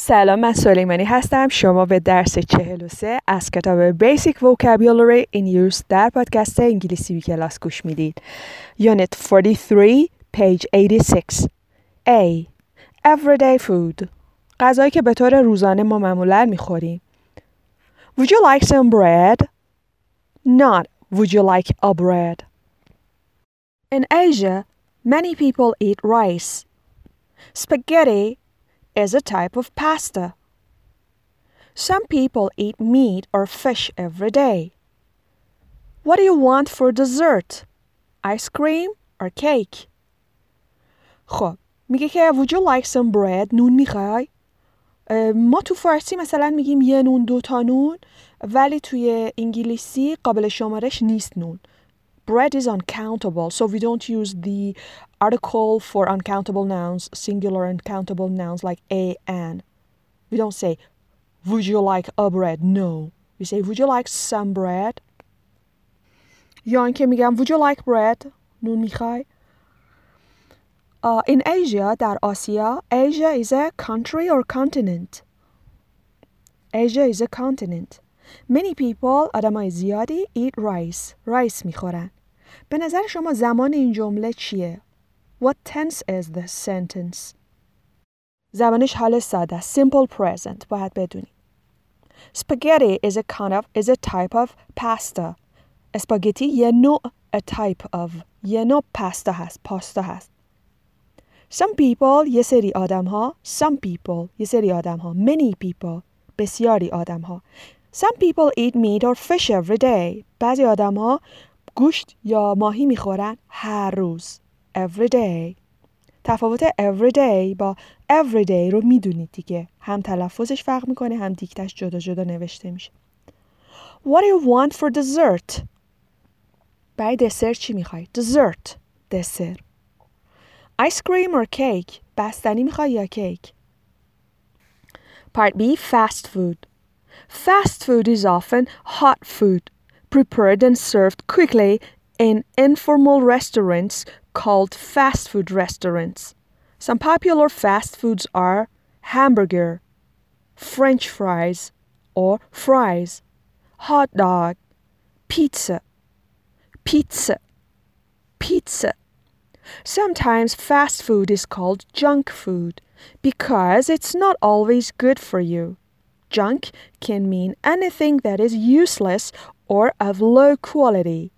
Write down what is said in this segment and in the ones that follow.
سلام من سلیمانی هستم شما به درس 43 از کتاب Basic Vocabulary in Use در پادکست انگلیسی بی کلاس گوش می‌دید Unit 43 page 86 A Everyday food غذایی که به طور روزانه ما معمولا می‌خوریم Would you like some bread? Not would you like a bread? In Asia, many people eat rice. Spaghetti is a type of pasta. Some people eat meat or fish every day. What do you want for dessert? Ice cream or cake? خب میگه که would you like some bread نون میخوای؟ ما تو فارسی مثلا میگیم یه نون دو تا نون ولی توی انگلیسی قابل شمارش نیست نون bread is uncountable so we don't use the article for uncountable nouns, singular uncountable nouns like a and. We don't say, would you like a bread? No. We say, would you like some bread? یا اینکه میگم would you like bread? نون میخوای؟ Uh, in Asia, در آسیا, Asia is a country or continent. Asia is a continent. Many people, آدمای زیادی, eat rice. rice میخورن. به نظر شما زمان این جمله چیه؟ What tense is this sentence? زبانش حال ساده simple present باید بدونی Spaghetti is a kind of is a type of pasta. اسپاگتی یه نوع a type of یه نوع پاستا هست پاستا هست Some people یه سری آدم ها Some people یه سری آدم ها Many people بسیاری آدم ها Some people eat meat or fish every day بعضی آدم ها گوشت یا ماهی می‌خورن هر روز every day تفاوت every day با every day رو می‌دونید دیگه هم تلفظش فرق می‌کنه هم دیکتش جدا جدا نوشته میشه What do you want for dessert? برای دسر چی می‌خوای؟ dessert دسر Ice cream or cake? بستنی می‌خوای یا کیک؟ Part B fast food Fast food is often hot food prepared and served quickly in informal restaurants called fast food restaurants. Some popular fast foods are hamburger, french fries or fries, hot dog, pizza, pizza, pizza. Sometimes fast food is called junk food because it's not always good for you. Junk can mean anything that is useless or of low quality.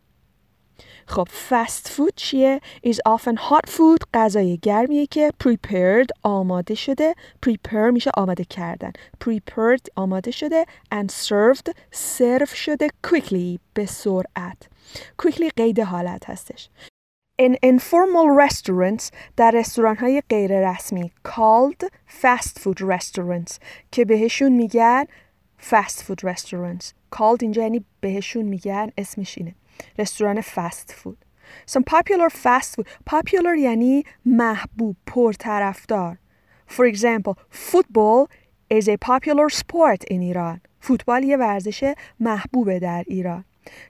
خب fast food چیه؟ is often hot food غذای گرمیه که prepared آماده شده prepare میشه آماده کردن prepared آماده شده and served سرو شده quickly به سرعت quickly قید حالت هستش in informal restaurants در رستوران های غیر رسمی called fast food restaurants که بهشون میگن fast food restaurants. Called اینجا یعنی بهشون میگن اسمش اینه. رستوران فست فود Some popular fast food. Popular یعنی محبوب پرطرفدار. For example football is a popular sport in ایران فوتبال یه ورزش محبوبه در ایران.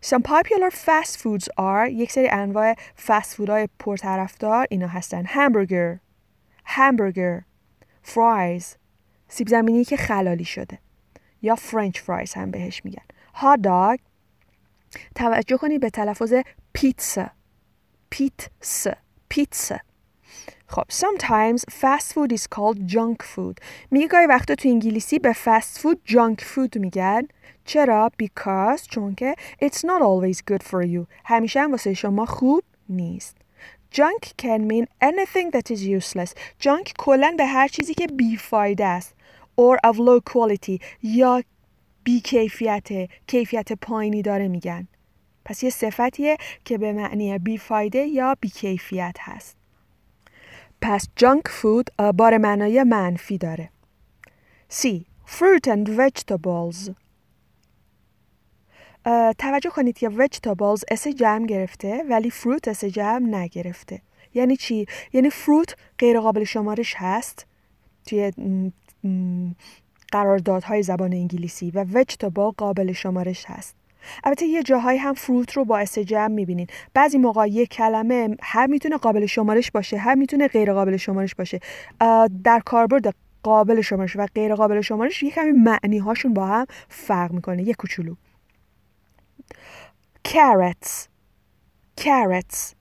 Some popular fast foods are یک سری انواع فست فودهای پرطرفدار. اینا هستن. همبرگر همبرگر فرایز سیب زمینی که خلالی شده. یا فرنچ فرایز هم بهش میگن. هات داگ توجه کنید به تلفظ پیتزا. پیتزا. پیتزا. خب sometimes fast food is called junk food. میگه گاهی وقتا تو انگلیسی به fast food junk food میگن. چرا؟ Because چون که it's not always good for you. همیشه هم واسه شما خوب نیست. Junk can mean anything that is useless. Junk کلا به هر چیزی که بیفایده است. Or of low quality یا بی کیفیت کیفیت پایینی داره میگن. پس یه صفتیه که به معنی بیفایده یا بیکیفیت هست. پس جانک فود بار معنای منفی داره. C. Fruit and vegetables. توجه کنید که vegetables اس جمع گرفته ولی fruit اس جمع نگرفته. یعنی چی؟ یعنی fruit غیر قابل شمارش هست. توی قراردادهای زبان انگلیسی و vegetable قابل شمارش هست. البته یه جاهایی هم فروت رو باعث جمع می‌بینین. بعضی موقع یه کلمه هم می‌تونه قابل شمارش باشه هم می‌تونه غیر قابل شمارش باشه. در کاربرد قابل شمارش و غیر قابل شمارش یه کمی معنی هاشون با هم فرق می‌کنه. یه کوچولو. Carrots. Carrots.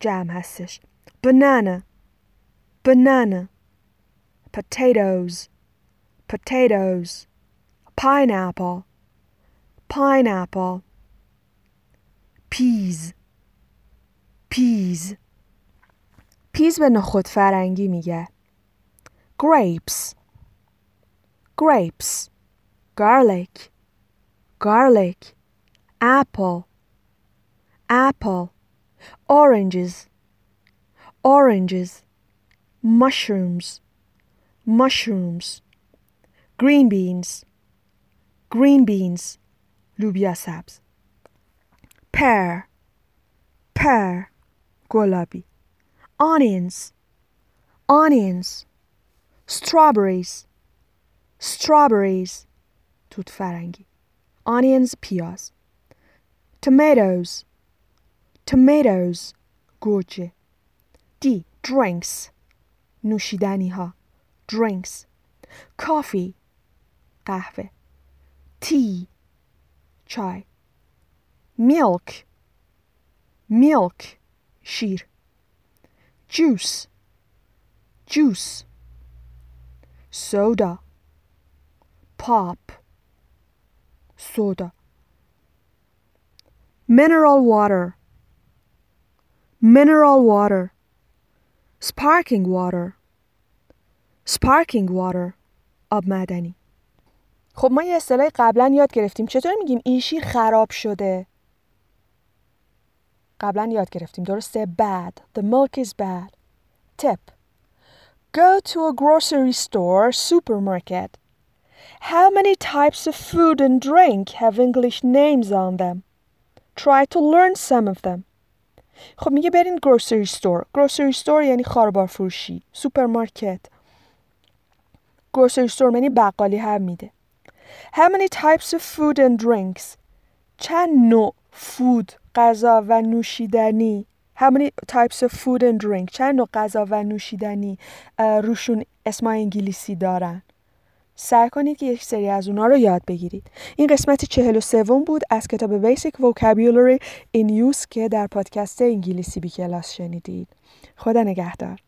جمع هستش. Banana. Banana. potatoes potatoes pineapple pineapple peas peas پیز به نخود فرنگی میگه grapes grapes garlic garlic apple apple oranges oranges mushrooms mushrooms, green beans, green beans, lubia saps, pear, pear, golabi, onions, onions, strawberries, strawberries, tutfarangi, onions, pias, tomatoes, tomatoes, gorje, D, drinks, nushidaniha. ha drinks, coffee, tea, chai, milk, milk, şir, juice, juice, soda, pop, soda, mineral water, mineral water, sparkling water. Sparkling water آب معدنی خب ما یه اصطلاح قبلا یاد گرفتیم چطور میگیم این شیر خراب شده قبلا یاد گرفتیم درسته bad the milk is bad tip go to a grocery store supermarket how many types of food and drink have English names on them try to learn some of them خب میگه برین grocery store grocery store یعنی خاربار فروشی سوپرمارکت grocery store یعنی بقالی هم میده. How many types of food and drinks? چند نوع food غذا و نوشیدنی؟ How many types of food and drink چند نوع غذا و نوشیدنی روشون اسم انگلیسی دارن؟ سعی کنید که یک سری از اونا رو یاد بگیرید. این قسمت چهل و سوم بود از کتاب Basic Vocabulary in Use که در پادکست انگلیسی بی کلاس شنیدید. خدا نگهدار.